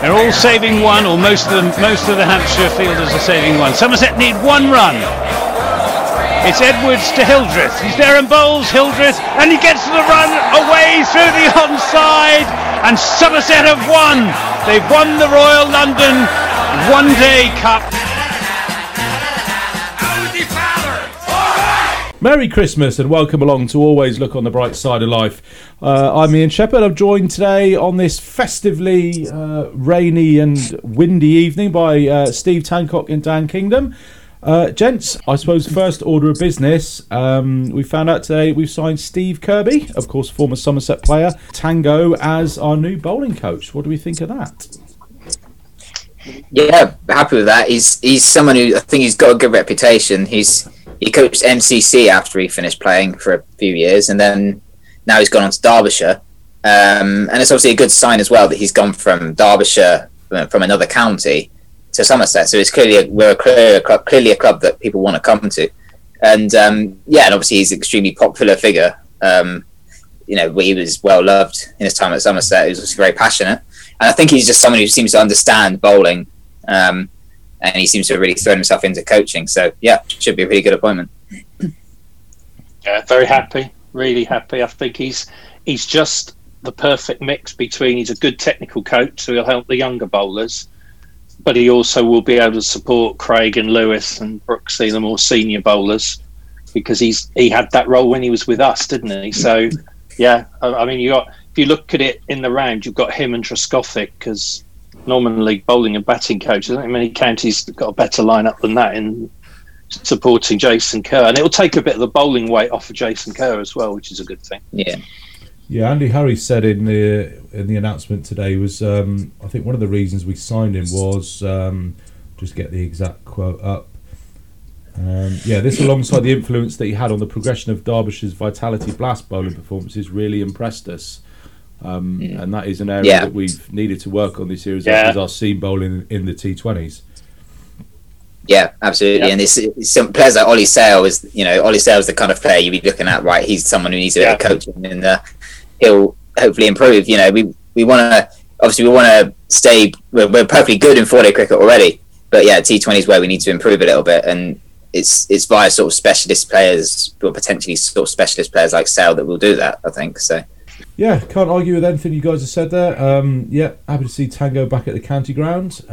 They're all saving one, or most of them. Most of the Hampshire fielders are saving one. Somerset need one run. It's Edwards to Hildreth. He's there and bowls Hildreth, and he gets the run away through the onside, and Somerset have won. They've won the Royal London One Day Cup. Merry Christmas and welcome along to Always Look on the Bright Side of Life. Uh, I'm Ian Shepherd. I'm joined today on this festively uh, rainy and windy evening by uh, Steve Tancock and Dan Kingdom. Uh, gents, I suppose first order of business. Um, we found out today we've signed Steve Kirby, of course, former Somerset player, Tango as our new bowling coach. What do we think of that? Yeah, happy with that. He's he's someone who I think he's got a good reputation. He's he coached MCC after he finished playing for a few years, and then now he's gone on to Derbyshire. Um, and it's obviously a good sign as well that he's gone from Derbyshire uh, from another county to Somerset. So it's clearly a, we're a clear, clearly a club that people want to come to. And um, yeah, and obviously he's an extremely popular figure. Um, you know, he was well loved in his time at Somerset. He was very passionate, and I think he's just someone who seems to understand bowling. Um, and he seems to have really thrown himself into coaching. So yeah, should be a pretty good appointment. Yeah, very happy, really happy. I think he's he's just the perfect mix between he's a good technical coach, so he'll help the younger bowlers, but he also will be able to support Craig and Lewis and Brooksy, the more senior bowlers, because he's he had that role when he was with us, didn't he? So yeah, I, I mean, you got if you look at it in the round, you've got him and Trescothick because Norman League bowling and batting coach. I don't think many counties have got a better lineup than that in supporting Jason Kerr, and it'll take a bit of the bowling weight off of Jason Kerr as well, which is a good thing. Yeah. Yeah, Andy Hurry said in the in the announcement today was um, I think one of the reasons we signed him was um, just get the exact quote up. Um, yeah, this alongside the influence that he had on the progression of Derbyshire's Vitality Blast bowling performances really impressed us. Um, mm. And that is an area yeah. that we've needed to work on this year as, yeah. our seam bowling in the T20s. Yeah, absolutely. Yeah. And it's, it's, some players like Ollie Sale is, you know, Ollie Sale is the kind of player you'd be looking at, right? He's someone who needs a bit of coaching and uh, he'll hopefully improve. You know, we, we want to, obviously, we want to stay, we're, we're perfectly good in four day cricket already. But yeah, T20 is where we need to improve a little bit. And it's it's via sort of specialist players, or potentially sort of specialist players like Sale that will do that, I think. So yeah, can't argue with anything you guys have said there. Um, yeah, happy to see Tango back at the county ground.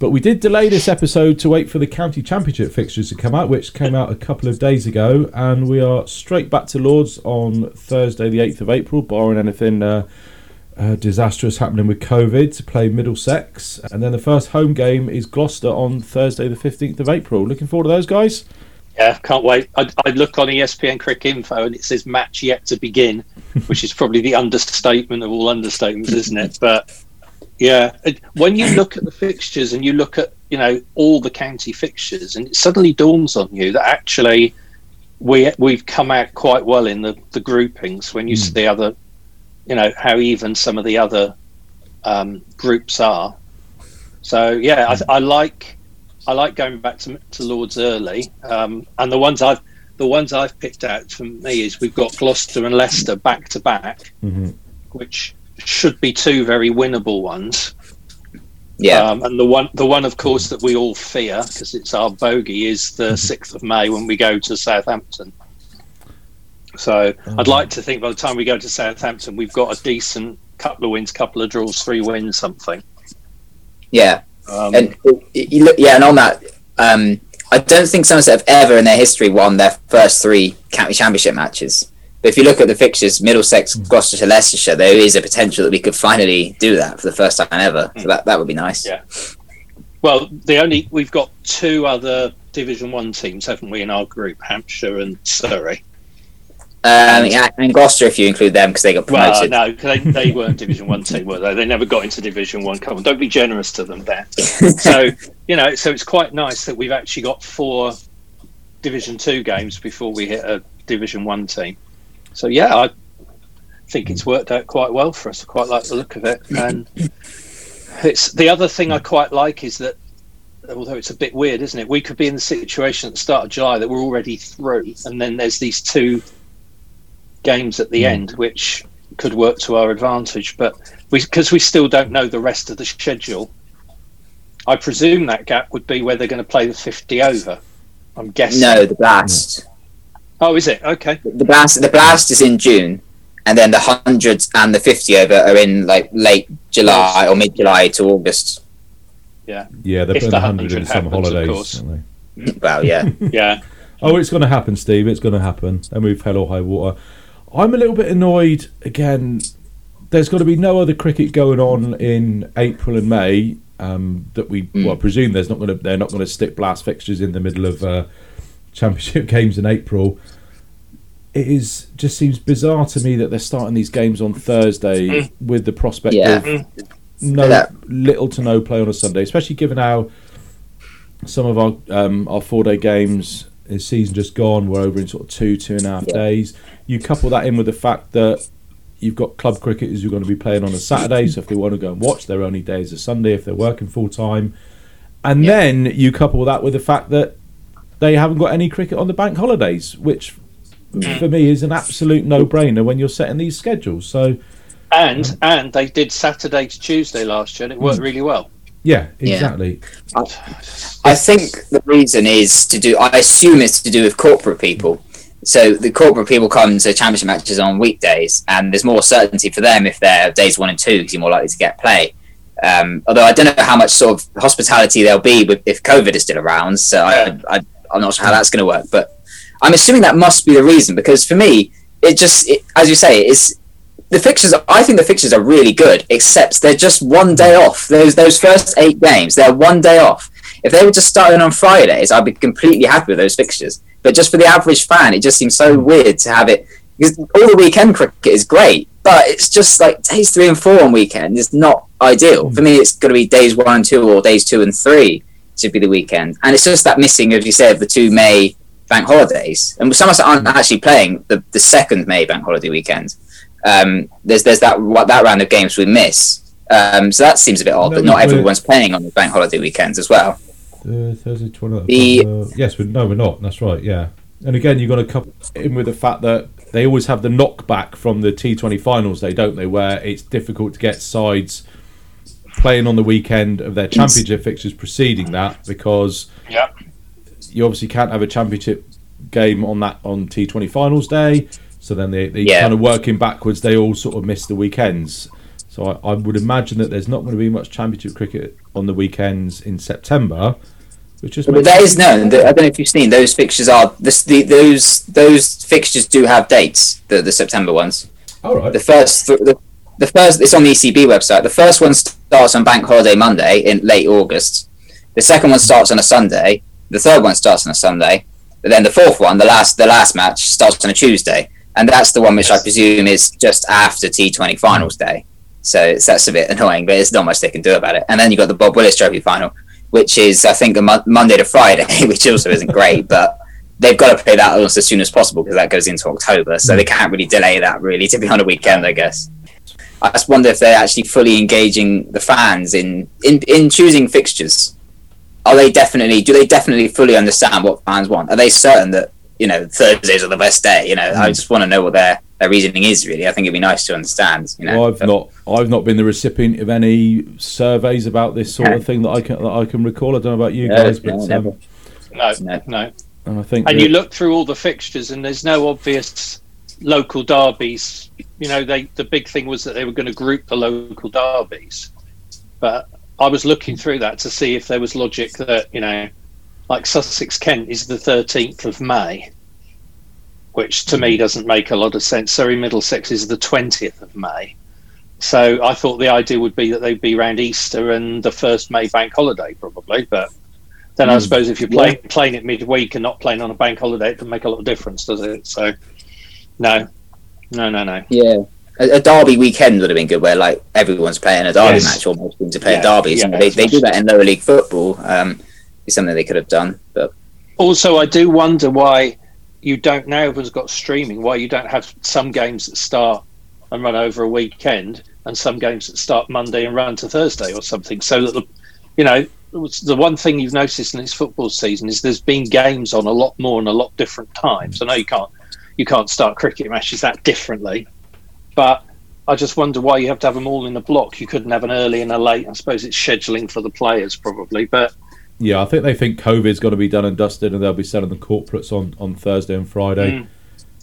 but we did delay this episode to wait for the county championship fixtures to come out, which came out a couple of days ago, and we are straight back to Lords on Thursday, the eighth of April, barring anything. Uh, uh, disastrous happening with COVID to play Middlesex, and then the first home game is Gloucester on Thursday, the 15th of April. Looking forward to those guys. Yeah, can't wait. I, I look on ESPN Cricinfo and it says match yet to begin, which is probably the understatement of all understatements, isn't it? But yeah, when you look at the fixtures and you look at you know all the county fixtures, and it suddenly dawns on you that actually we we've come out quite well in the, the groupings when you mm. see the other, you know how even some of the other um, groups are. So yeah, I, I like I like going back to, to Lords early, um, and the ones I've the ones I've picked out for me is we've got Gloucester and Leicester back to back, mm-hmm. which should be two very winnable ones. Yeah, um, and the one the one of course that we all fear because it's our bogey is the mm-hmm. sixth of May when we go to Southampton. So mm-hmm. I'd like to think by the time we go to Southampton, we've got a decent couple of wins, couple of draws, three wins, something. Yeah, um, and yeah, and on that, um, I don't think Somerset have ever in their history won their first three county championship matches. But if you look at the fixtures, Middlesex, hmm. Gloucestershire, Leicestershire, there is a potential that we could finally do that for the first time ever. So hmm. that, that would be nice. Yeah. Well, the only we've got two other Division One teams, haven't we, in our group, Hampshire and Surrey. Um, yeah, and Gloucester, if you include them, because they got promoted. Well, no, they, they weren't Division One team, were they? They never got into Division One. Come on, don't be generous to them there. so you know, so it's quite nice that we've actually got four Division Two games before we hit a Division One team. So yeah, I think it's worked out quite well for us. I quite like the look of it, and it's the other thing I quite like is that although it's a bit weird, isn't it? We could be in the situation at the start of July that we're already through, and then there's these two games at the mm. end, which could work to our advantage. But because we, we still don't know the rest of the schedule, I presume that gap would be where they're going to play the 50 over. I'm guessing. No, the blast. Oh, is it? Okay. The blast. The blast is in June, and then the hundreds and the 50 over are in like late July or mid July to August. Yeah. Yeah, they're If putting the the hundred in 100 summer holidays. course. Well, yeah. Yeah. Oh, it's going to happen, Steve. It's going to happen. And move hell or high water. I'm a little bit annoyed. Again, there's got to be no other cricket going on in April and May. Um, that we well I presume there's not going to they're not going to stick blast fixtures in the middle of uh, championship games in April. It is just seems bizarre to me that they're starting these games on Thursday with the prospect Yeah. of no That- little to no play on a Sunday, especially given how some of our um, our four day games this season just gone were over in sort of two two and a half Yeah. days. You couple that in with the fact that you've got club cricketers who are going to be playing on a Saturday, so if they want to go and watch, their only day is a Sunday if they're working full time, and Yeah. then you couple that with the fact that they haven't got any cricket on the bank holidays, which mm. for me is an absolute no brainer when you're setting these schedules. So And um, and they did Saturday to Tuesday last year, and it worked mm. really well. yeah, Yeah. exactly. I think the reason is to do. I assume it's to do with corporate people. So the corporate people come to championship matches on weekdays, and there's more certainty for them if they're days one and two, because you're more likely to get play. Um, although I don't know how much sort of hospitality there'll be with, if COVID is still around, so I, I, I'm not sure how that's going to work. But I'm assuming that must be the reason, because for me, it just, it, as you say, it's the fixtures. I think the fixtures are really good, except they're just one day off. Those those first eight games, they're one day off. If they were just starting on Fridays, I'd be completely happy with those fixtures. But just for the average fan, it just seems so weird to have it because all the weekend cricket is great, but it's just like days three and four on weekend is not ideal. For me, it's going to be days one and two or days two and three should be the weekend, and it's just that missing, as you said, the two May bank holidays, and some of us aren't actually playing the, the second May bank holiday weekend. Um, there's there's that what that round of games we miss. Um, so that seems a bit odd, but not everyone's playing on the bank holiday weekends as well. Uh, Thursday, 20, The- uh, yes, we no, we're not. That's right. Yeah, and again, you've got to couple in with the fact that they always have the knockback from the T20 finals, they don't they? Where it's difficult to get sides playing on the weekend of their championship fixtures preceding that because Yeah. you obviously can't have a championship game on that on T20 finals day. So then they, they Yeah. kind of working backwards. They all sort of miss the weekends. So I, I would imagine that there's not going to be much championship cricket on the weekends in September, which just But that is known. I don't know if you've seen those fixtures are this, the, those those fixtures do have dates. The the September ones. all right. The first the, the first it's on the ECB website. The first one starts on Bank Holiday Monday in late August. The second one starts on a Sunday. The third one starts on a Sunday. But then the fourth one, the last the last match starts on a Tuesday, and that's the one which I presume is just after T20 finals day. So it's, that's a bit annoying, but there's not much they can do about it. And then you've got the Bob Willis Trophy final, which is I think a mo- Monday to Friday, which also isn't great, but they've got to play that almost as soon as possible because that goes into October, so they mm. can't really delay that really to be on a weekend, I guess. I just wonder if they're actually fully engaging the fans in, in, in choosing fixtures. Are they definitely? Do they definitely fully understand what fans want? Are they certain that you know Thursdays are the best day? You know, I mm. just want to know what their their reasoning is. Really, I think it'd be nice to understand. You know, Well, I've not I've not been the recipient of any surveys about this sort of thing that I can that I can recall. I don't know about you No, guys, no, but never. um, No, No. no. and I think And you look through all the fixtures, and there's no obvious local derbies. You know, they the big thing was that they were going to group the local derbies, but I was looking through that to see if there was logic that you know, like Sussex Kent is the 13th of May, which to me doesn't make a lot of sense. Surrey Middlesex is the 20th of May. So I thought the idea would be that they'd be around Easter and the first May bank holiday, probably. But then I Mm. suppose if you're play, playing it midweek and not playing on a bank holiday, it doesn't make a lot of difference, does it? So, no, no, no, no. Yeah. A, a derby weekend would have been good, where like everyone's playing a derby Yes. match, or most teams are playing Yeah, derbies. yeah, they, they do that in lower league football. Um, it's something they could have done, but Also, I do wonder why you don't now. Everyone's got streaming. Why you don't have some games that start and run over a weekend, and some games that start Monday and run to Thursday or something, so that the, you know. The one thing you've noticed in this football season is there's been games on a lot more and a lot different times. I know you can't you can't start cricket matches that differently, but I just wonder why you have to have them all in a block. You couldn't have an early and a late. I suppose it's scheduling for the players probably, but Yeah, I think they think COVID's got to be done and dusted, and they'll be selling the corporates on, on Thursday and Friday. Mm.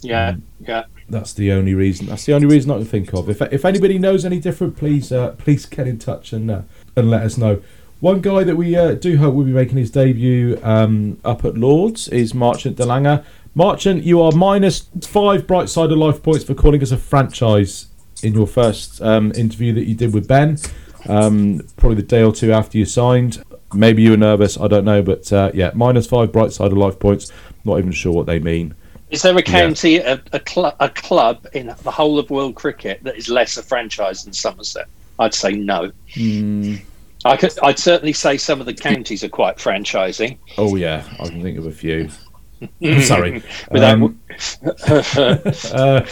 yeah, yeah. That's the only reason. That's the only reason I can think of. If if anybody knows any different, please uh, please get in touch and uh, and let us know. One guy that we uh, do hope will be making his debut um, up at Lords is Marchant de Lange. Marchant, you are minus five bright side of life points for calling us a franchise in your first um, interview that you did with Ben. Um, probably the day or two after you signed. Maybe you were nervous. I don't know, but uh, yeah, minus five bright side of life points. Not even sure what they mean. Is there a county, a, a, cl- a club in the whole of world cricket that is less a franchise than Somerset? I'd say no. Hmm. I could, I'd certainly say some of the counties are quite franchising. Oh yeah, I can think of a few. Sorry. Without, Um, uh,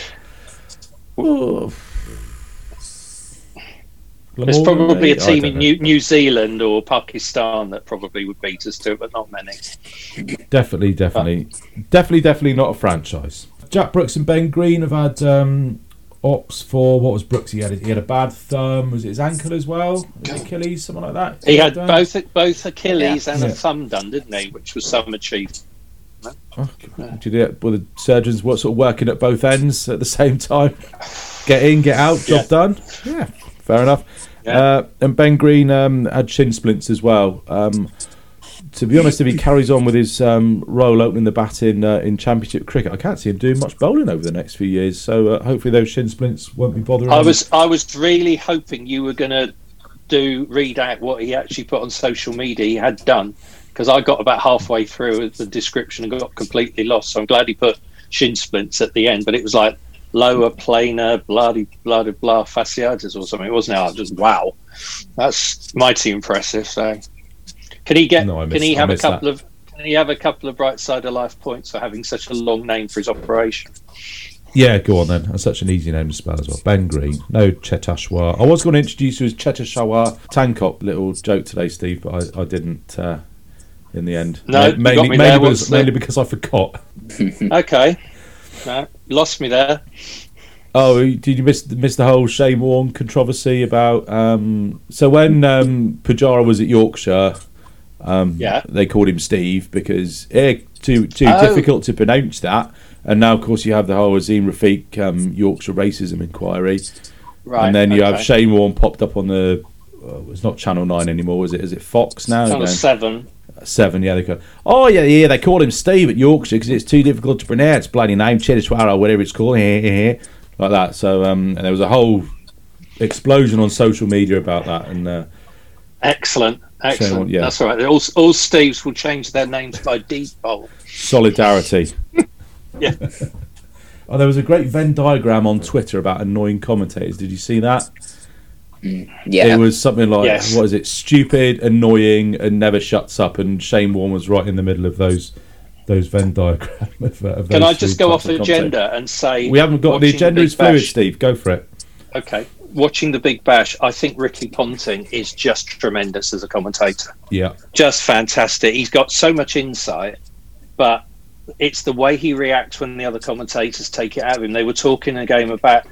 oh. There's probably a team in. New, New Zealand or Pakistan that probably would beat us to it, but not many. Definitely, definitely, definitely, definitely not a franchise. Jack Brooks and Ben Green have had um, ops for what was Brooks? He had he had a bad thumb. Was it his ankle as well? Achilles, something like that. He had done? both both Achilles and Yeah. a thumb done, didn't he? Which was some achievement. Oh, did it? Were the surgeons what sort of working at both ends at the same time? Get in, get out, job Yeah. done. Yeah, fair enough. Yeah. Uh, and Ben Green um, had shin splints as well. Um, to be honest, if he carries on with his um, role opening the bat in uh, in Championship cricket, I can't see him doing much bowling over the next few years. So uh, hopefully those shin splints won't be bothering. I him. was I was really hoping you were going to do read out what he actually put on social media he had done because I got about halfway through the description and got completely lost. So I'm glad he put shin splints at the end, but it was like lower planar bloody bloody blah fasciitis or something. It wasn't. I was just wow, that's mighty impressive. So can he get? No, I can he have a missed that. couple of? Can he have a couple of bright side of life points for having such a long name for his operation? Yeah, go on then. That's such an easy name to spell as well. Ben Green. No Cheteshwar. I was going to introduce you as Cheteshwar Tankop. Little joke today, Steve, but I, I didn't uh, in the end. No, Ma- you got mainly, mainly, there. because, mainly because I forgot. Okay, no, you lost me there. Oh, did you miss miss the whole Shane Warne controversy about? Um, so when um, Pujara was at Yorkshire, um, Yeah. they called him Steve because eh, too too Oh. difficult to pronounce that. And now, of course, you have the whole Azeem Rafiq um, Yorkshire racism inquiry. Right, and then you have. Shane Warne popped up on the. Uh, it's not Channel Nine anymore, was it? Is it Fox now? Channel again? seven. Seven, yeah. They call. Oh yeah, yeah. They call him Steve at Yorkshire because it's too difficult to pronounce. Bloody name, Chedishwara, whatever it's called, like that. So, um, and there was a whole explosion on social media about that, and uh, Excellent, excellent. yeah. That's all right. All, all Steves will change their names by default. solidarity. Yeah. Oh, there was a great Venn diagram on Twitter about annoying commentators. Did you see that? Yeah. It was something like, Yes. what is it? Stupid, annoying, and never shuts up. And Shane Warne was right in the middle of those those Venn diagram. Of, uh, of Can I just go off the agenda and say We haven't got the agenda Big is fluid, Bash- Steve. Go for it. Okay, watching the Big Bash, I think Ricky Ponting is just tremendous as a commentator. Yeah. Just fantastic. He's got so much insight, but it's the way he reacts when the other commentators take it out of him. They were talking in a game about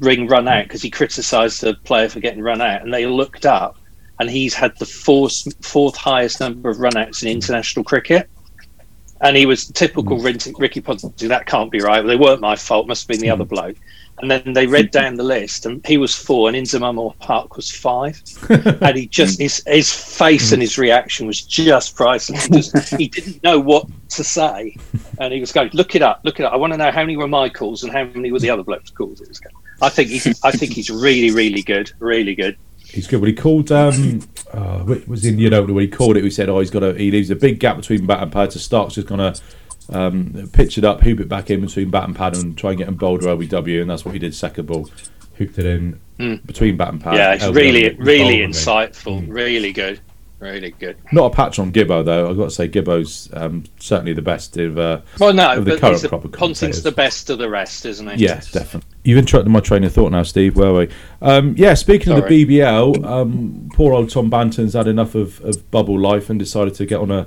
ring run out because he criticised the player for getting run out, and they looked up, and he's had the fourth fourth highest number of run outs in international cricket. And he was typical hmm. Ricky Ricky Ponting. That can't be right. They weren't my fault. Must have been the other hmm. bloke. And then they read down the list, and he was four, and Inzamam-ul-Haq was five. and he just his his face and his reaction was just priceless. Just, he didn't know what to say, and he was going, "Look it up, look it up. I want to know how many were my calls and how many were the other blokes' calls." It was going. I think he's I think he's really really good, really good. He's good. When he called, um, uh, was in Indian opener when he called it, he said, "Oh, he's got a he leaves a big gap between bat and pad." So Stark's just gonna um, pitch it up, hoop it back in between bat and pad, and try and get him bowled or LBW, and that's what he did. Second ball, hooped it in Mm. between bat and pad. yeah, it's really really insightful, really good, really good. Not a patch on Gibbo though. I've got to say, Gibbo's um, certainly the best of. Uh, Well, no, Of the current he's the, crop of Ponting's the best of the rest, isn't he? Yeah, definitely. You've interrupted my train of thought now, Steve. Where are we? Um, yeah, speaking of the BBL, um, poor old Tom Banton's had enough of, of bubble life and decided to get on a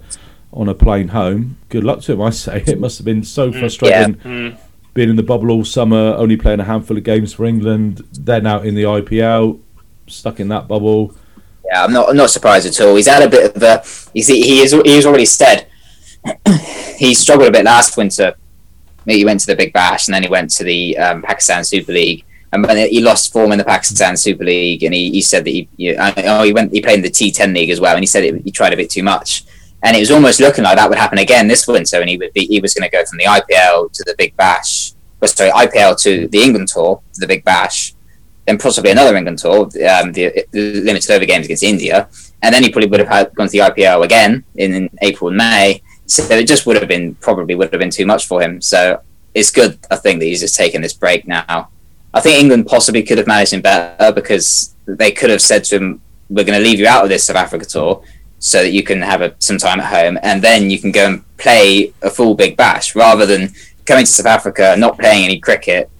on a plane home. Good luck to him, I say. It must have been so frustrating Mm. been in the bubble all summer, only playing a handful of games for England. then out in the IPL, stuck in that bubble. Yeah, I'm not I'm not surprised at all. He's had a bit of a. He's, he is he already said he struggled a bit last winter. He went to the Big Bash and then he went to the um, Pakistan Super League. And when he lost form in the Pakistan Super League, and he, he said that he, you know, oh, he went he played in the T10 league as well, and he said it, he tried a bit too much, and it was almost looking like that would happen again this winter, and he would be, he was going to go from the IPL to the Big Bash, or sorry, IPL to the England tour to the Big Bash, then possibly another England tour, um, the, the limited over games against India, and then he probably would have had gone to the IPL again in, in April and May. So it just would have been probably would have been too much for him. So it's good, I think, that he's just taken this break now. I think England possibly could have managed him better because they could have said to him, "We're going to leave you out of this South Africa tour." So that you can have a, some time at home, and then you can go and play a full Big Bash, rather than coming to South Africa, not playing any cricket,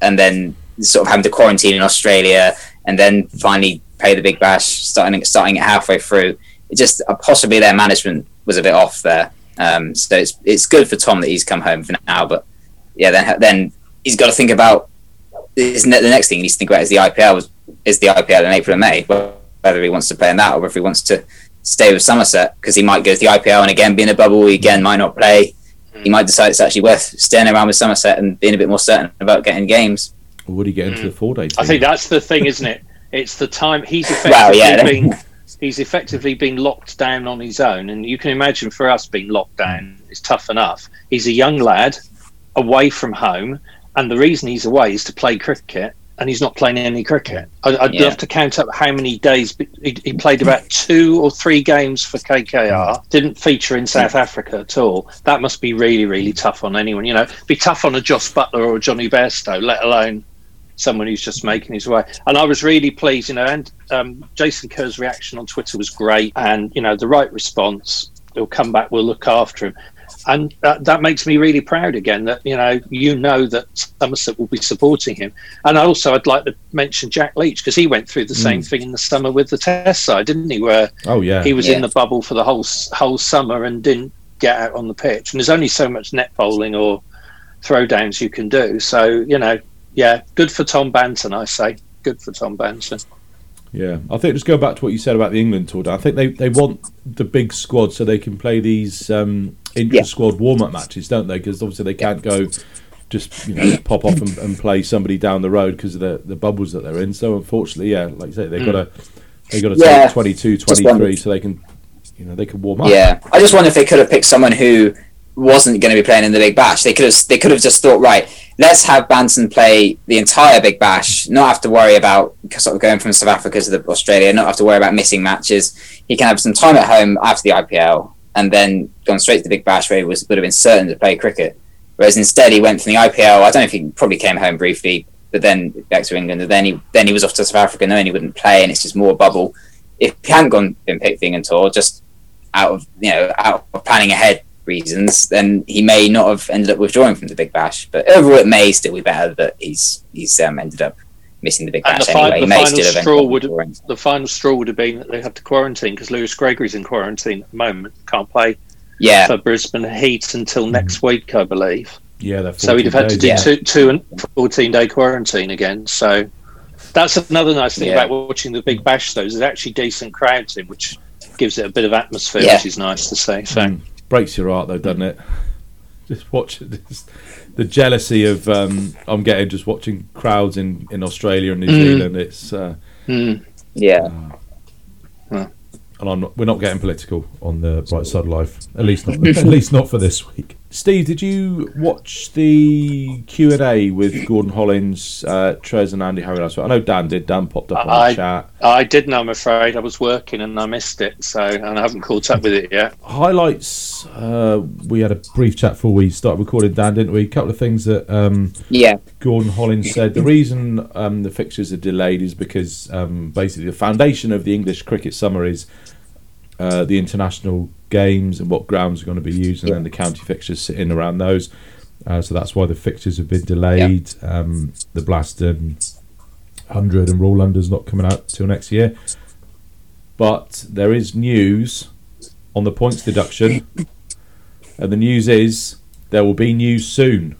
and then sort of having to quarantine in Australia, and then finally play the Big Bash, starting starting it halfway through. It just uh, possibly their management was a bit off there. Um, so it's it's good for Tom that he's come home for now, but yeah, then then he's got to think about the next thing he needs to think about is the IPL is the IPL in April and May, whether he wants to play in that or if he wants to stay with Somerset because he might go to the IPL and again be in a bubble. He again might not play. He might decide it's actually worth staying around with Somerset and being a bit more certain about getting games. Or would he get into mm. the four day? I think that's the thing, isn't it? It's the time he's effectively Well, yeah. been he's effectively been locked down on his own, and you can imagine for us being locked down is tough enough. He's a young lad away from home, and the reason he's away is to play cricket, and he's not playing any cricket. I, I'd Yeah. love to count up how many days but he, he played. About two or three games for KKR. Didn't feature in South Africa at all. That must be really, really tough on anyone. You know, be tough on a Jos Buttler or a Jonny Bairstow, let alone someone who's just making his way. And I was really pleased, you know, and um, Jason Kerr's reaction on Twitter was great, and you know, the right response. He'll come back. We'll look after him, and that, that makes me really proud again. That you know, you know that Somerset will be supporting him. And also, I'd like to mention Jack Leach because he went through the same thing in the summer with the Test side, didn't he? Where Oh yeah, he was Yeah. in the bubble for the whole whole summer and didn't get out on the pitch. And there's only so much net bowling or throwdowns you can do. So you know, yeah, good for Tom Banton. I say good for Tom Banton. Yeah, I think just go back to what you said about the England tour. I think they, they want the big squad so they can play these um, intra Yeah. squad warm up matches, don't they? Because obviously they can't go just you know pop off and, and play somebody down the road because of the, the bubbles that they're in. So unfortunately, yeah, like you say, they've got to they got to Yeah. take 22, 23 so they can you know they can warm up. Yeah, I just wonder if they could have picked someone who wasn't going to be playing in the Big Bash. They could have they could have just thought, right, let's have Banton play the entire Big Bash, not have to worry about sort of going from South Africa to Australia, not have to worry about missing matches. He can have some time at home after the IPL, and then gone straight to the Big Bash where he was would have been certain to play cricket. Whereas instead he went from the IPL. I don't know if he probably came home briefly, but then back to England, and then he then he was off to South Africa, knowing he wouldn't play, and it's just more bubble. If he hadn't gone been picked for the England tour, just out of you know out of planning ahead reasons, then he may not have ended up withdrawing from the Big Bash. But overall, it may still be better that he's he's um, ended up missing the Big And Bash the, fi- anyway. He the may final still straw would withdrawing. the final straw would have been that they have to quarantine because Lewis Gregory's in quarantine at the moment. Can't play Yeah, for Brisbane Heat until next week, I believe. yeah. So he'd have 14 had to do. Yeah. two, two and fourteen day quarantine again. So that's another nice thing Yeah. about watching the Big Bash. Though, is there's actually decent crowds in, which gives it a bit of atmosphere, Yeah. which is nice to see. So Mm. Breaks your heart though, doesn't it? Just watch it. Just, the jealousy of um, I'm getting just watching crowds in, in Australia and New Mm. Zealand. It's uh, mm, yeah. and I'm not, we're not getting political on the bright side of life. At least not. at least not for this week. Steve, did you watch the Q and A with Gordon Hollins, uh, Trez, and Andy Hurry last week? I know Dan did. Dan popped up on I- the chat. I didn't. I'm afraid I was working and I missed it. So and I haven't caught up with it yet. Highlights. Uh, we had a brief chat before we started recording. Dan, didn't we? A couple of things that. Um, Yeah, Gordon Hollins said the reason um, the fixtures are delayed is because um, basically the foundation of the English cricket summer is uh, the international games and what grounds are going to be used, and then the county fixtures sit in around those. Uh, so that's why the fixtures have been delayed. Um, the Blaston 100 and Royal London's not coming out till next year. But there is news on the points deduction, and the news is there will be news soon.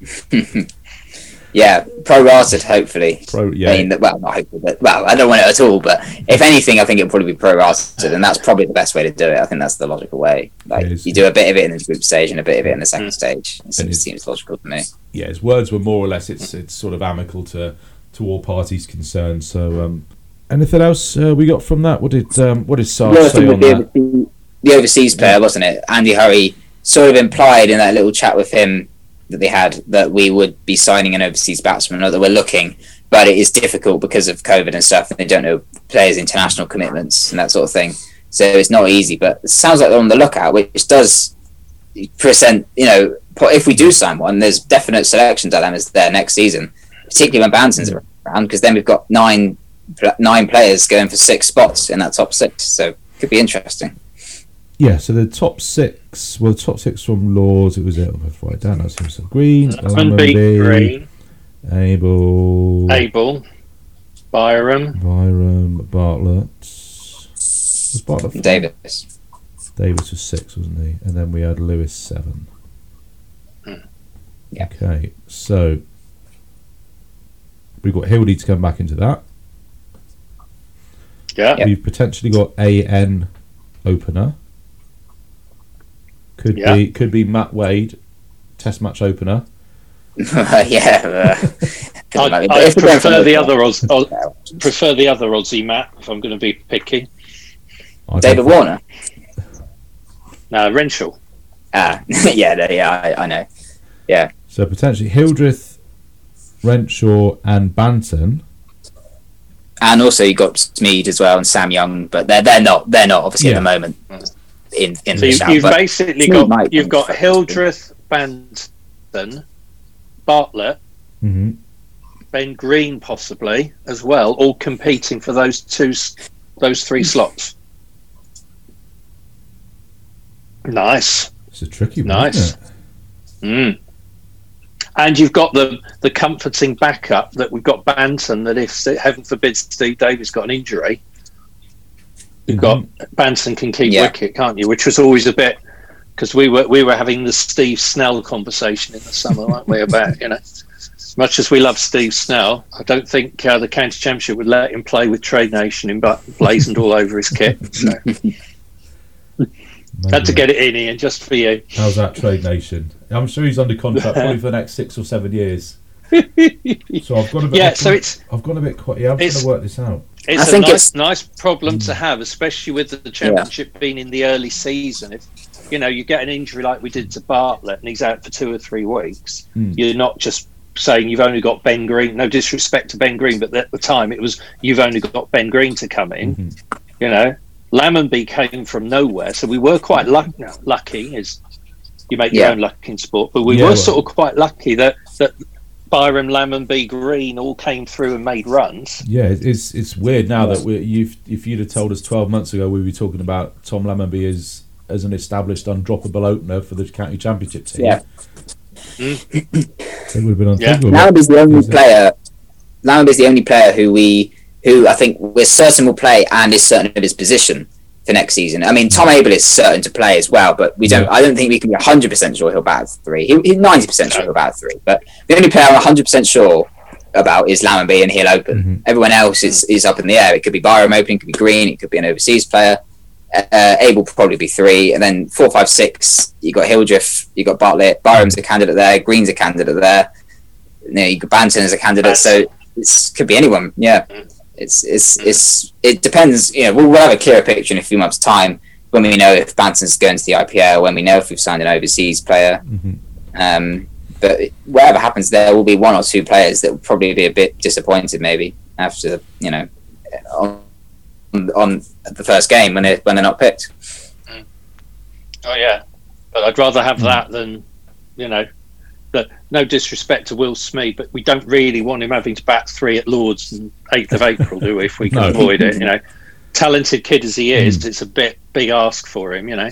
Yeah, prorated, hopefully. Pro, yeah. I mean, well, not hopefully, but well, I don't want it at all. But if anything, I think it'll probably be prorated, and that's probably the best way to do it. I think that's the logical way. Like It is. you do a bit of it in the group stage and a bit of it in the second stage. It seems, it's- seems logical to me. yeah, his words were more or less it's it's sort of amicable to to all parties concerned. So, um, anything else uh, we got from that? What did um, what did Sarge The say on the, that? overseas, the overseas player, wasn't it? Andy Hurry sort of implied in that little chat with him that they had that we would be signing an overseas batsman or that we're looking, but it is difficult because of COVID and stuff, and they don't know players' international commitments and that sort of thing. So it's not easy, but it sounds like they're on the lookout, which does present, you know, if we do sign one, there's definite selection dilemmas there next season, particularly when Banton's mm. around, because then we've got nine nine players going for six spots in that top six, so it could be interesting. Yeah, so the top six, well, the top six from Lords, it was it. Oh, I'll write it down. I see some Green, Lemon Green, Abel, Abel, Byram, Byram, Bartlett. Was Bartlett four? Davies. Davies was six, wasn't he? And then we had Lewis seven. Hmm. Yeah. Okay, so we've got Hildy to come back into that. yeah, We've potentially got AN opener. Could Yeah. be could be Matt Wade, Test match opener. yeah. uh, I, I if we're going for prefer the other Oz, Oz, prefer the other Aussie Matt if I'm going to be picky. I David Warner. No, Renshaw. Ah, yeah, no, yeah, I, I know. So potentially Hildreth, Renshaw, and Banton. And also you got Smeed as well and Sam Young, but they're they're not they're not obviously Yeah. at the moment in in So the you, shout. you've basically got you've got. Hildreth, Banton, Bartlett, hmm Ben Green possibly as well, all competing for those two those three slots. Nice. It's a tricky one. Nice. Mm. And you've got the the comforting backup that we've got Banton that if heaven forbid Steve Davies got an injury, you've got Banton can keep Yeah. wicket, can't you? Which was always a bit because we were we were having the Steve Snell conversation in the summer, weren't we? About you know, as much as we love Steve Snell, I don't think uh, the county championship would let him play with Trade Nation in but blazoned all over his kit. So had to get it in, Ian, just for you. How's that Trade Nation? I'm sure he's under contract probably for the next six or seven years. So I've got a bit. Yeah, I've so gone- it's I've gone a bit. Quite, yeah, I'm going to work this out. It's I a think nice, it's- nice problem to have, especially with the championship being in the early season. If you know you get an injury like we did to Bartlett and he's out for two or three weeks, Hmm. you're not just saying you've only got Ben Green. No disrespect to Ben Green, but at the time it was you've only got Ben Green to come in. Mhm. You know, Lammonby came from nowhere, so we were quite luck- lucky. As you make your own luck in sport, but we Yeah, were well- sort of quite lucky that that Byram, Lammonby, Green all came through and made runs. Yeah, it's it's weird now that we you've if you'd have told us 12 months ago we were talking about Tom Lammonby as as an established undroppable opener for the county championship team. Yeah. Mm. it would have been Yeah. unthinkable. Lammonby's the only Is it? player. Lammonby's the only player who we, who I think we're certain will play and is certain of his position for next season. I mean, Tom mm. Abel is certain to play as well, but we don't. I don't think we can be hundred percent sure he'll bat three. He, he's ninety percent sure he'll bat three, but the only player I'm hundred percent sure about is Lammonby, and he'll open. Mhm. Everyone else is mm. is up in the air. It could be Byram opening, it could be Green, it could be an overseas player. Uh, uh Abel probably be three, and then four, five, six. You got Hildreth, you got Bartlett, Byram's a mm. candidate there, Green's a candidate there. You know, you got Banton as a candidate, so it could be anyone. Yeah, it's it's it's it depends. You know, we'll, we'll have a clearer picture in a few months' time when we know if Banton's going to the IPL, when we know if we've signed an overseas player. Mhm. Um, but whatever happens, there will be one or two players that will probably be a bit disappointed, maybe after you know on, on the first game when they when they're not picked. Oh yeah, but I'd rather have that than you know. That no disrespect to Will Smeed, but we don't really want him having to bat three at Lords on eighth of April, do we? If we can No. avoid it, you know. Talented kid as he is, mm. it's a bit big ask for him, you know.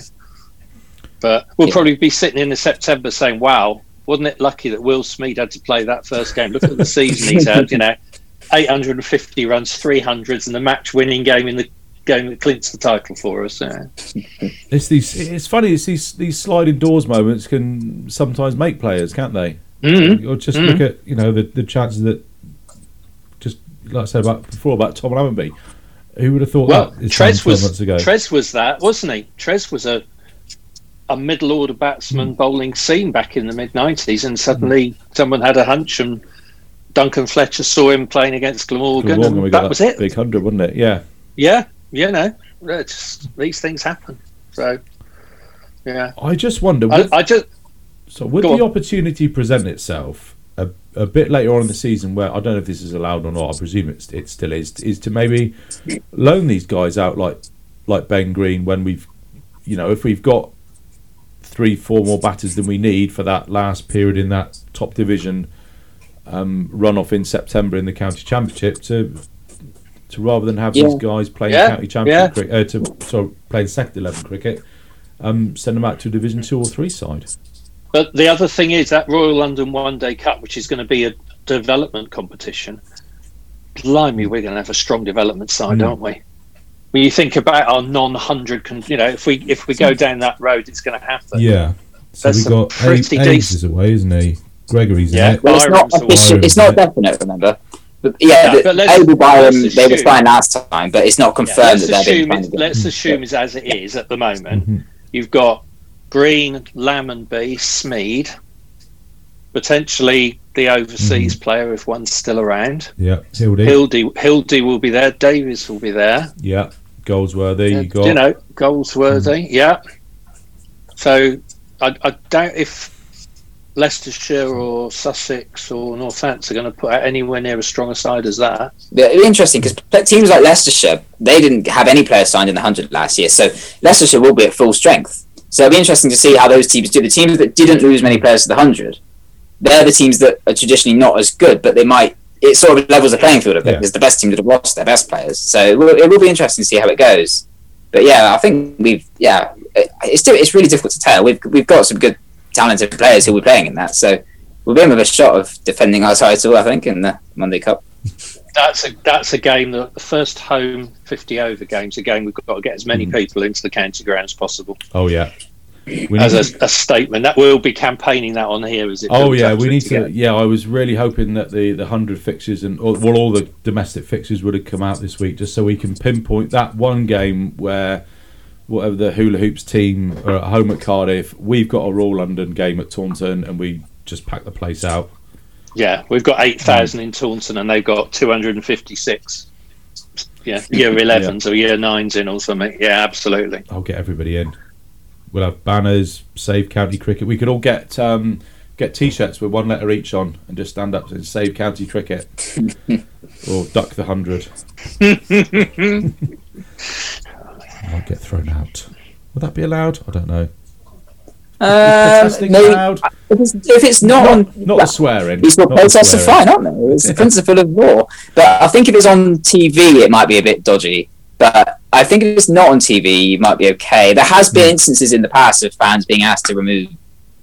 But we'll Yeah. probably be sitting in the September saying, "Wow, wasn't it lucky that Will Smeed had to play that first game? Look at the season he's had, you know, 850 runs, 300s, and the match-winning game in the game that clinches the title for us." Yeah. It's these. It's funny. It's these these sliding doors moments can sometimes make players, can't they? Mm. Or just Mm. look at you know the, the chances that just like I said about before about Tom Lammonby. Who would have thought Well, that Trez was? Trez was that, wasn't he? Trez was a a middle order Hmm. batsman bowling scene back in the mid nineties, and suddenly someone had a hunch, and Duncan Fletcher saw him playing against Glamorgan, Glamorgan, and we got that was it. Big hundred, wasn't it? Yeah. Yeah, you know, it's just, these things happen. So, yeah, I just wonder. I, With, I just so would the on. opportunity present itself a, a bit later on in the season, where I don't know if this is allowed or not. I presume it's, it still is. Is to maybe loan these guys out like like Ben Green when we've you know if we've got three four more batters than we need for that last period in that top division um, run off in September in the county championship to to rather than have Yeah. these guys playing Yeah, county championship yeah. cricket uh, to sorry playing second eleven cricket um, send them out to a division two or three side But the other thing is that Royal London One Day Cup, which is going to be a development competition. Blimey, we're going to have a strong development side, Mm. aren't we? When you think about our non-hundred, con- you know, if we if we go down that road, it's going to happen. yeah so That's we've got pretty Abe, Abe's decent- away isn't he Gregory's Yeah. in Well, it's not Byram's official. It's not definite. Remember. But yeah, Yeah, the, but let's- Abel Byram, let's they were assume- fine last time, but it's not confirmed let's that they're being assume, fine it, again. let's assume it's as it is at the moment. Mhm. You've got Green, Lammonby, Smeed, potentially the overseas Mm-hmm. player if one's still around. yeah Hildy Hildy, Hildy will be there. Davies will be there. yeah Goldsworthy Yeah, you got you know, Goldsworthy, yeah. So I, I doubt if Leicestershire or Sussex or Northants are going to put out anywhere near as strong a side as that. Yeah, it'd be interesting because teams like Leicestershire, they didn't have any players signed in the hundred last year, so Leicestershire will be at full strength. So it'll be interesting to see how those teams do. The teams that didn't lose many players to the hundred, they're the teams that are traditionally not as good, but they might. It sort of levels the playing field a bit Yeah. because the best teams would have lost their best players. So it will, it will be interesting to see how it goes. But yeah, I think we've yeah, it's it's really difficult to tell. We've we've got some good talented players who we're playing in that, so we'll be in with a shot of defending our title. I think in the One Day Cup. That's a that's a game that the first home fifty over game's a game we've got to get as many Mm. people into the county ground as possible. oh yeah we As need- a, a statement that we'll be campaigning that on here. As it Oh yeah, we need to. go. Yeah, I was really hoping that the the hundred fixtures and all, well, all the domestic fixtures would have come out this week, just so we can pinpoint that one game where whatever the hula hoops team are at home at Cardiff, we've got a Royal London game at Taunton, and we just pack the place out. Yeah, we've got 8,000 in Taunton and they've got 256. Yeah, year 11s or year 9s in or something. Yeah, absolutely. I'll get everybody in. We'll have banners, save county cricket. We could all get um, get t-shirts with one letter each on, and just stand up and save county cricket, or duck the hundred. I'll get thrown out. Would that be allowed? I don't know. Um, Protesting maybe, allowed? if, it's, if it's not, on, Not the swearing. it's not the protests are fine, aren't they? It's the principle of law. But I think if it's on TV, it might be a bit dodgy. But I think if it's not on TV, you might be okay. There has Hmm. been instances in the past of fans being asked to remove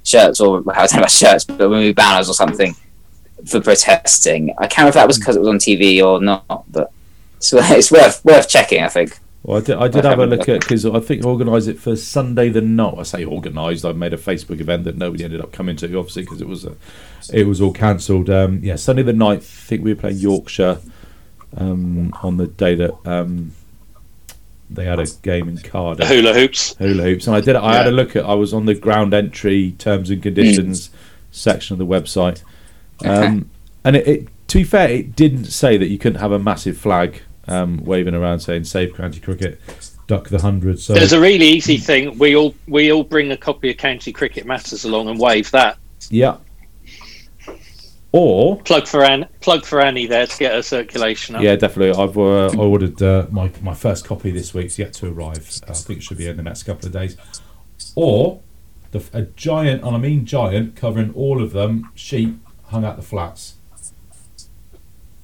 shirts or I don't about shirts, but remove banners or something for protesting. I can't remember if that was Hmm. because it was on TV or not, but it's, it's worth worth checking. I think. Well, I did, I did have a look at because I think I organised it for Sunday the night. I say organised. I made a Facebook event that nobody ended up coming to, obviously, because it was a, it was all cancelled. Um, yeah, Sunday the night. I think we were playing Yorkshire um, on the day that um, they had a game in Cardiff. Hula hoops. hula hoops, and I did. I had a look at. I was on the ground entry terms and conditions section of the website, um, and it, it. To be fair, it didn't say that you couldn't have a massive flag um, waving around saying "Save County Cricket, Duck the Hundred. So There's a really easy thing. We all we all bring a copy of County Cricket Matters along and wave that. yeah. Or Plug for Anne, plug for Annie there to get her circulation up. yeah, definitely. I've uh, I ordered uh, my my first copy this week's yet to arrive. I think it should be in the next couple of days. Or the, a giant, and I mean giant, covering all of them, sheet hung out the flats.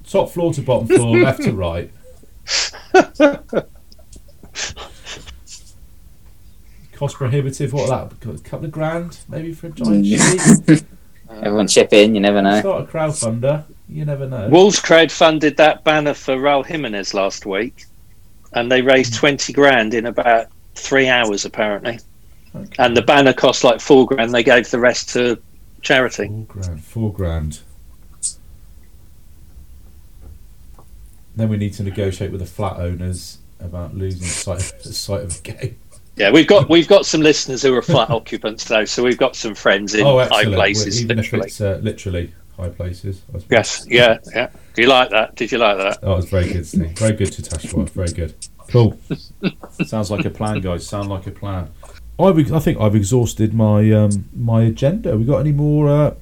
Top floor to bottom floor, left to right. Cost prohibitive. What that? A couple of grand, maybe for a giant sheet. Everyone chip in. You never know. Start a crowdfunder. You never know. Wolves crowdfunded that banner for Raul Jimenez last week, and they raised Hmm. twenty grand in about three hours apparently. Okay. And the banner cost like four grand. They gave the rest to charity. Four grand. Four grand. Then we need to negotiate with the flat owners about losing sight sight of the game. Yeah, we've got we've got some listeners who are flat occupants though, so we've got some friends in oh, high excellent. Well, places. even literally. if it's uh, literally high places. I suppose. Yes, yeah, yeah. Do you like that? Did you like that? Oh, was very good, Steve. Very good Cheteshwar. Very good. Cool. Sounds like a plan, guys. Sound like a plan. I've, I think I've exhausted my um, my agenda. We got any more uh,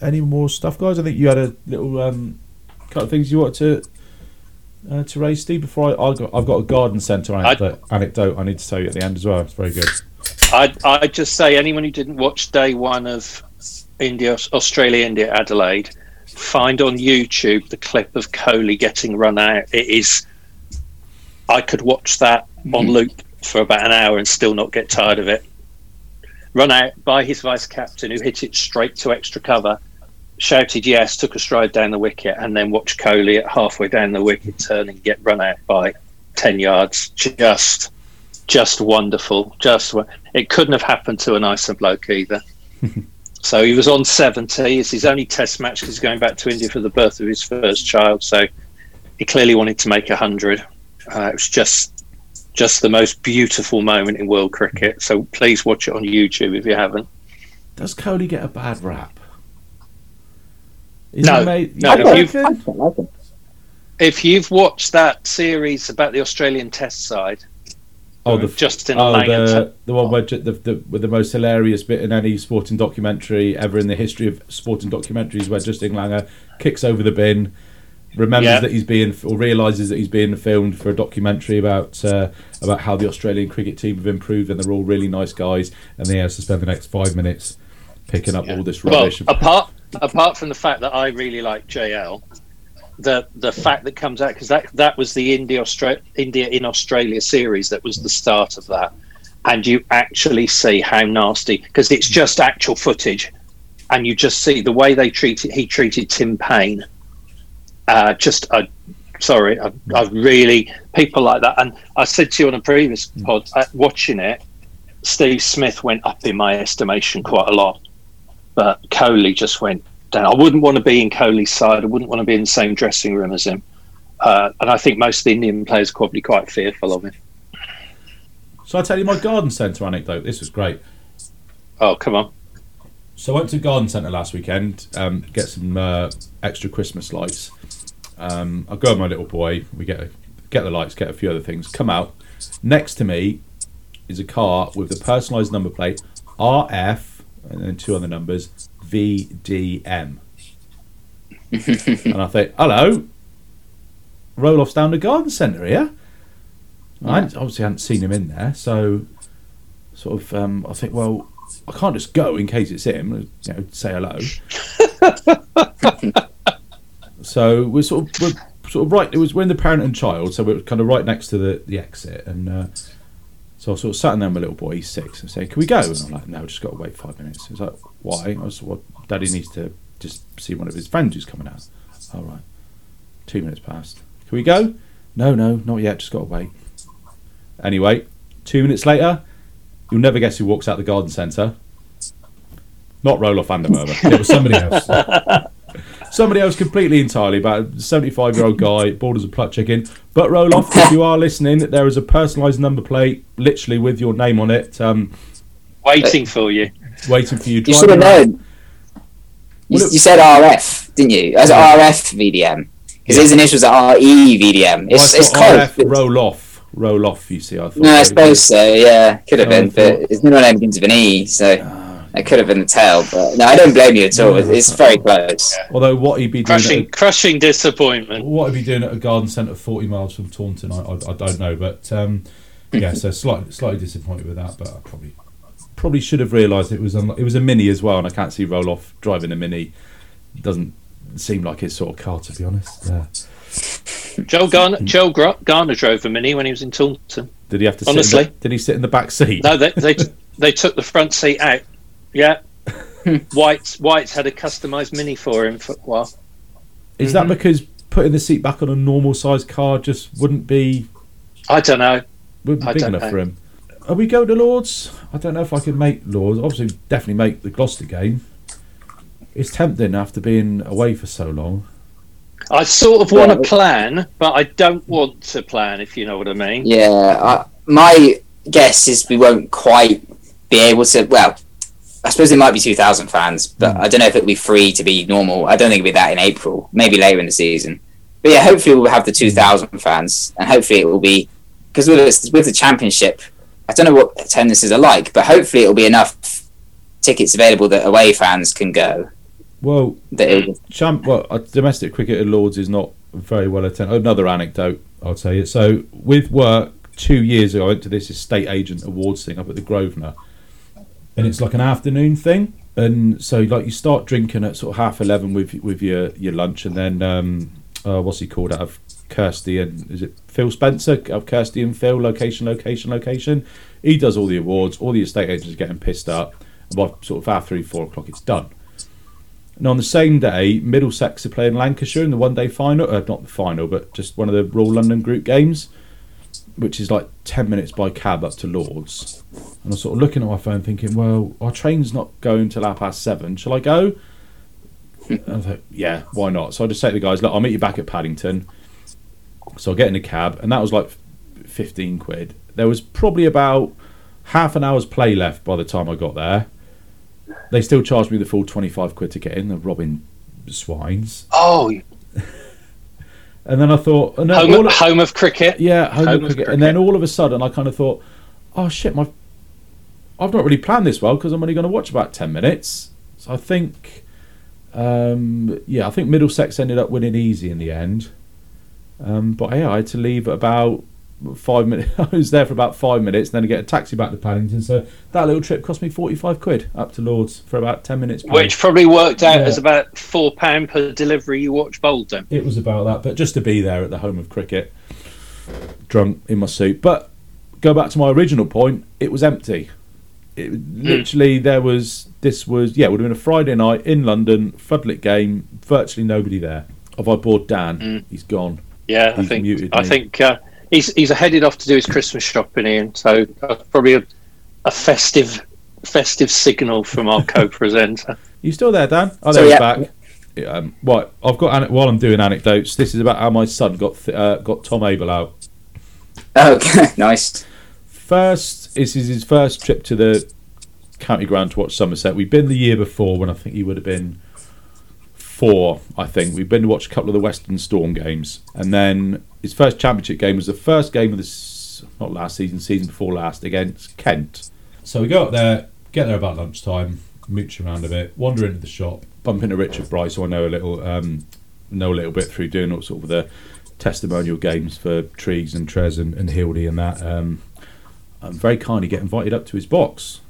any more stuff, guys? I think you had a little um, couple of things you wanted to uh, to raise, Steve. Before I, I got, I've got a garden centre anecdote, anecdote I need to tell you at the end as well. It's very good. I'd, I'd just say anyone who didn't watch day one of India, Australia, India, Adelaide, find on YouTube the clip of Kohli getting run out. It is. I could watch that on loop for about an hour and still not get tired of it. Run out by his vice captain, who hit it straight to extra cover, shouted yes, took a stride down the wicket, and then watched Kohli at halfway down the wicket turn and get run out by ten yards. Just, just wonderful. Just it couldn't have happened to a nicer bloke either. so he was on seventy. It's his only Test match because he's going back to India for the birth of his first child. So he clearly wanted to make hundred. Uh, it was just just the most beautiful moment in world cricket. So please watch it on YouTube if you haven't. Does Kohli get a bad rap? Is No, he made, no, if you've- like. If you've watched that series about the Australian Test side, Oh, the Justin oh, the, the one where the, the with the most hilarious bit in any sporting documentary ever in the history of sporting documentaries, where Justin Langer kicks over the bin, remembers Yeah. that he's being or realizes that he's being filmed for a documentary about uh, about how the Australian cricket team have improved and they're all really nice guys, and then he has to spend the next five minutes picking up all this well, rubbish. apart apart from the fact that I really like JL, the the fact that comes out because that that was the India Austra- India in Australia series that was the start of that, and you actually see how nasty because it's just actual footage, and you just see the way they treated he treated Tim Paine. Uh, just uh, sorry, I, I really people like that, and I said to you on a previous pod, uh, watching it, Steve Smith went up in my estimation quite a lot but Kohli just went down. I wouldn't want to be in Kohli's side. I wouldn't want to be in the same dressing room as him. Uh, and I think most of the Indian players are probably quite fearful of him. so I tell you my garden centre anecdote. This was great. Oh, come on. So I went to Garden Centre last weekend, um, get some uh, extra Christmas lights. Um, I go with my little boy. We get get the lights, get a few other things. Come out. Next to me is a car with the personalised number plate RF and then two other numbers VDM. and I think, hello, roll offs down the Garden Centre here. I hadn't- obviously hadn't seen him in there, so sort of um, I think, well, I can't just go in case it's him. You know, say hello. so we're sort of we're sort of right. It was we're in the parent and child, so we're kind of right next to the, the exit, and uh, so I sort of sat in there with my little boy. He's six, and saying, "Can we go?" And I'm like, "No, just got to wait five minutes." He's like, "Why?" I was, "Well, Daddy needs to just see one of his friends who's coming out." All right, two minutes passed. Can we go? No, no, not yet. Just got to wait. Anyway, two minutes later, you'll never guess who walks out the garden centre. Not Roelof van der Merwe. It was somebody else. somebody else completely entirely. About a 75 year old guy, bald as a plucked chicken. But Roelof, if you are listening, there is a personalised number plate, literally with your name on it, um, Waiting for you. waiting for you. You should have known. You, you said RF, didn't you? As RF VDM. Because Yeah. his initials are RE VDM. It's, Well, it's thought close. Roll off. Roll off, you see. I thought. No, I suppose so. Yeah, could have Oh, been, thought- but his middle name begins with an E, so Ah, it could have been the tail. But no, I don't blame you at all. It's, it's very close. Although what he'd be doing, Crushing, at, crushing disappointment. what he'd be doing at a garden centre 40 miles from Taunton, I, I, I don't know. But um, yeah, so slightly slightly disappointed with that. But I probably probably should have realised it was un- it was a mini as well, and I can't see Roelof driving a mini. Doesn't seem like his sort of car, to be honest. Uh, Joel Garner, Joel Gr- Garner drove a mini when he was in Taunton. did he have to? Sit Honestly. the, did he sit in the back seat? No, they, they, they took the front seat out. Yeah. Hmm. White's, White's had a customised mini for him for a while. Is that mm-hmm. because putting the seat back on a normal sized car just wouldn't be I don't know. wouldn't be I big don't enough know. for him? Are we going to Lords? I don't know if I can make Lords. Obviously, definitely make the Gloucester game. it's tempting after being away for so long. I sort of want Yeah. to plan, but I don't want to plan. If you know what I mean. Yeah, I, my guess is we won't quite be able to. Well, I suppose there might be 2,000 fans, but I don't know if it'll be free to be normal. I don't think it'll be that in April, maybe later in the season. But yeah, hopefully we'll have the 2,000 fans, and hopefully it will be because with, with the championship, I don't know what attendances are like, but hopefully it'll be enough tickets available that away fans can go. Well, That it'll, champ. Well, uh, domestic cricket at Lords is not very well attended. Another anecdote, I'll tell you. So, with work, two years ago, I went to this estate agent awards thing up at the Grosvenor, and it's like an afternoon thing. And so, like, you start drinking at sort of half eleven with with your your lunch, and then um, uh, what's he called out of Kirsty and is it Phil Spencer of Kirsty and Phil? Location, location, location. He does all the awards. All the estate agents are getting pissed up. And by sort of half three, four o'clock, it's done. And on the same day, Middlesex are playing Lancashire in the one day final. Uh, not the final, but just one of the Royal London group games, which is like 10 minutes by cab up to Lords. And I'm sort of looking at my phone thinking, well, our train's not going till half past seven. Shall I go? And I like, yeah, why not? So I just say to the guys, look, I'll meet you back at Paddington. So I get in a cab, and that was like 15 quid. There was probably about half an hour's play left by the time I got there. They still charged me the full 25 quid to get in, the Robin swines. Oh, And then I thought, and then home, all, home of cricket. yeah, home, home of of cricket. cricket. And then all of a sudden, I kind of thought, oh shit, my, I've not really planned this well because I'm only going to watch about 10 minutes. So I think, um, yeah, I think Middlesex ended up winning easy in the end. Um, but yeah, I had to leave at about five minutes. I was there for about five minutes, and then I get a taxi back to Paddington. So that little trip cost me 45 quid up to Lords for about 10 minutes. pay. Which probably worked out Yeah. as about four pound per delivery you watch Bolton. It was about that, but just to be there at the home of cricket, drunk in my suit. But go back to my original point, it was empty. It, Literally, there was this was yeah, it would have been a Friday night in London, floodlit game, virtually nobody there. Have I bored Dan? He's gone. Yeah, I think muted I me. think uh, he's he's headed off to do his Christmas shopping, Ian. So uh, probably a, a festive festive signal from our co-presenter. You still there, Dan? Oh, So, there he's yeah. back. Um, right, I've got ane- while I'm doing anecdotes. This is about how my son got th- uh, got Tom Abell out. okay, nice. First, this is his first trip to the county ground to watch Somerset. We've been the year before when I think he would have been four. I think we've been to watch a couple of the Western Storm games, and then his first championship game was the first game of this not last season, season before last against Kent. So we go up there, get there about lunchtime, mooch around a bit, wander into the shop, bump into Richard Bryce, who I know a little, um, know a little bit through doing all sort of the testimonial games for Trees and Trez and, and Hildy and that. Um, I'm very kindly get invited up to his box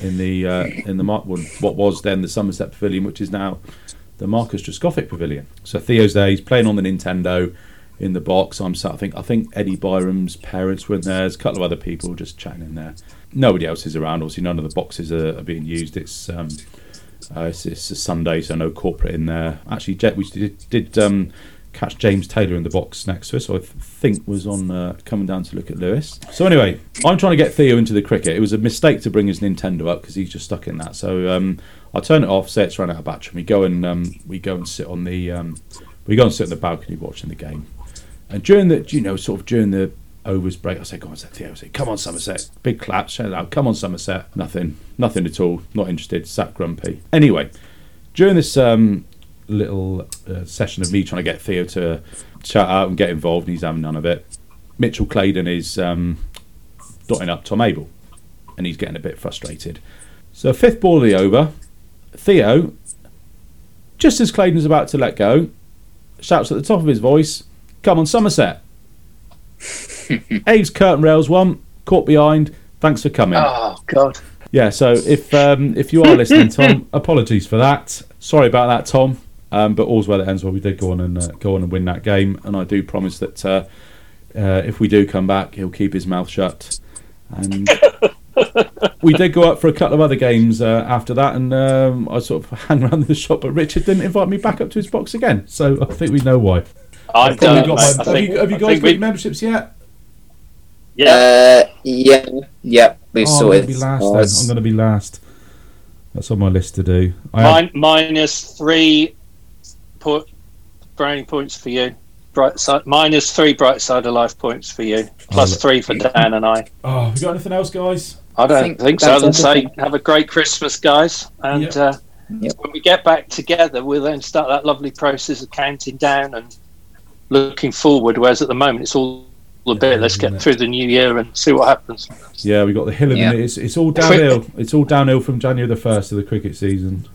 in the uh, in the what was then the Somerset Pavilion, which is now the Marcus Trescothick Pavilion. So Theo's there, he's playing on the Nintendo in the box. I'm sat, I think I think Eddie Byrom's parents were there. There's a couple of other people just chatting in there. Nobody else is around. Obviously, none of the boxes are, are being used. It's um, uh, it's, it's a Sunday, so no corporate in there. Actually, Jet, we did, did um, catch James Taylor in the box next to us, so I th- think was on uh, coming down to look at Lewis. So anyway, I'm trying to get Theo into the cricket. It was a mistake to bring his Nintendo up because he's just stuck in that. So um, I turn it off, say it's run out of battery. We go and um, we go and sit on the um, we go and sit on the balcony watching the game. And during the you know sort of during the overs break, I say, "Come on, Theo." I say, "Come on, Somerset." Big clap, shout out, "Come on, Somerset!" Nothing, nothing at all. Not interested. Sat grumpy. Anyway, during this um, little uh, session of me trying to get Theo to chat out and get involved, and he's having none of it. Mitchell Claydon is um, dotting up Tom Abell, and he's getting a bit frustrated. So fifth ball of the over, Theo, just as Claydon's about to let go, shouts at the top of his voice, "Come on, Somerset!" Abe's curtain rails one, caught behind. Thanks for coming. Oh God! Yeah, so if um, if you are listening, Tom, apologies for that. Sorry about that, Tom. Um, but all's well that ends well. We did go on and uh, go on and win that game, and I do promise that uh, uh, if we do come back, he'll keep his mouth shut. And we did go up for a couple of other games uh, after that, and um, I sort of hang around the shop, but Richard didn't invite me back up to his box again. So I think we know why. I'm Probably got my- I have, think- you, have you guys think got we- memberships yet? Yeah. Uh, yeah, yeah, we've Oh, I'm sorted. going to be last Oh, then. I'm going to be last. That's on my list to do. I have- Min- minus three put brownie points for you. Bright side minus three bright side of life points for you. Plus look- three for Dan and I. oh, have we got anything else, guys? I don't think think, so. that's Other than say, have a great Christmas, guys. And Yep. uh, Yep. when we get back together, we'll then start that lovely process of counting down and looking forward. Whereas at the moment, it's all a bit. Yeah, Let's get it? through the new year and see what happens. Yeah, we got the hill in Yeah. It's, it's all downhill. It's all downhill from January the first of the cricket season,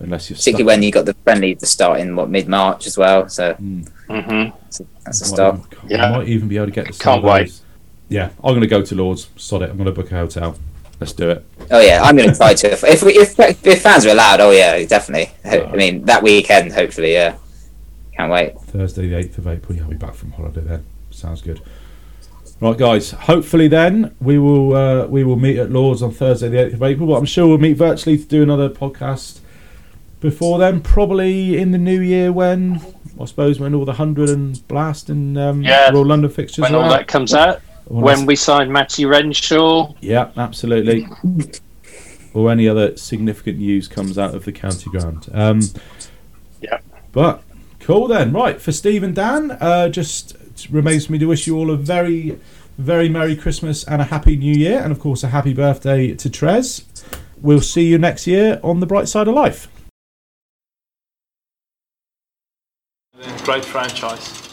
unless you're Particularly stuck. when you got the friendly to start in what mid March as well. So Mm. hmm that's a Might start. even- Yeah. I might even be able to get the some Can't wait. those. Yeah, I'm going to go to Lords. Sod it. I'm going to book a hotel. Let's do it. Oh yeah, I'm going to try to. If if, we, if if fans are allowed, oh yeah, definitely. Ho- I mean that weekend, hopefully, yeah. Can't wait. Thursday, the 8th of April. Yeah, I'll be back from holiday then. Sounds good. Right, guys. Hopefully, then we will uh, we will meet at Lords on Thursday, the 8th of April. But I'm sure we'll meet virtually to do another podcast before then. Probably in the new year when I suppose when all the hundred and blast and um, Yeah. Royal London fixtures When are all out. that comes out, When when we sign Matty Renshaw, Yeah, absolutely. or any other significant news comes out of the county ground. Um, Yeah. But cool then. Right for Steve and Dan, uh, just remains for me to wish you all a very, very merry Christmas and a happy New Year, and of course a happy birthday to Trez. We'll see you next year on the bright side of life. Great franchise.